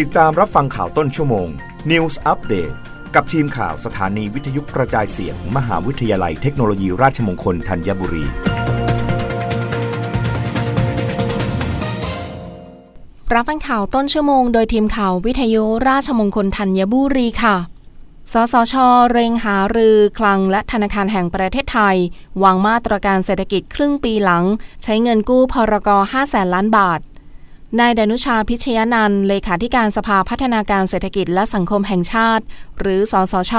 ติดตามรับฟังข่าวต้นชั่วโมง News Update กับทีมข่าวสถานีวิทยุกระจายเสียงมมหาวิทยาลัยเทคโนโลยีราชมงคลธัญบุรี รับฟังข่าวต้นชั่วโมงโดยทีมข่าววิทยุราชมงคลธัญบุรีค่ะ สสช เร่งหารือคลังและธนาคารแห่งประเทศไทย วางมาตรการเศรษฐกิจครึ่งปีหลัง ใช้เงินกู้พรก5แสนล้านบาท นายดนุชาพิชยนันเลขาธิการสภาพัฒนาการเศรษฐกิจและสังคมแห่งชาติ หรือสสช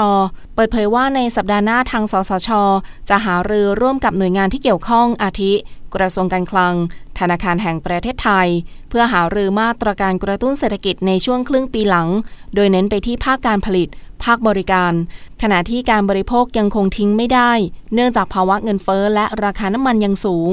เปิดเผยว่าในสัปดาห์หน้าทางสสช จะหารือร่วมกับหน่วยงานที่เกี่ยวข้องอาทิ กระทรวงการคลังธนาคารแห่งประเทศไทย เพื่อหารือมาตรการกระตุ้นเศรษฐกิจในช่วงครึ่งปีหลัง โดยเน้นไปที่ภาคการผลิต ภาคบริการ ขณะที่การบริโภคยังคงทิ้งไม่ได้ เนื่องจากภาวะเงินเฟ้อและราคาน้ำมันยังสูง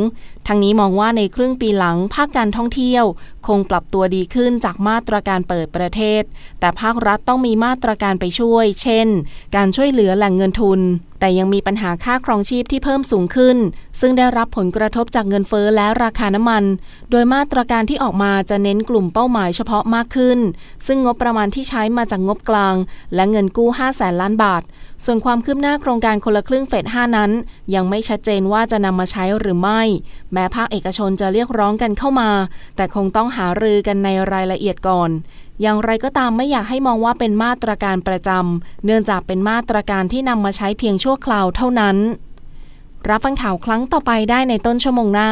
ทั้งนี้มองว่าในครึ่งปีหลัง ภาคการท่องเที่ยว คงปรับตัวดีขึ้นจากมาตรการเปิดประเทศ แต่ภาครัฐต้องมีมาตรการไปช่วย เช่น การช่วยเหลือแหล่งเงินทุน แต่ยังมีปัญหาค่าครองชีพที่เพิ่มสูงขึ้น ซึ่งได้รับผลกระทบจากเงินเฟ้อและราคาน้ำมันโดยมาตรการที่ออกมาจะเน้นกลุ่มเป้าหมายเฉพาะมากขึ้น ซึ่งงบประมาณที่ใช้มาจากงบกลาง และเงินกู้5แสนล้านบาท ส่วนความคืบหน้าโครงการคนละครึ่งเฟส 5 นั้น ยังไม่ชัดเจนว่าจะนำมาใช้หรือไม่ แม้ภาคเอกชนจะเรียกร้องกันเข้ามา แต่คงต้องหารือกันในรายละเอียดก่อนอย่างไรก็ตามไม่อยากให้มองว่าเป็นมาตรการประจำ เนื่องจากเป็นมาตรการที่นำมาใช้เพียงชั่วคราวเท่านั้น รับฟังข่าวครั้งต่อไปได้ในต้นชั่วโมงหน้า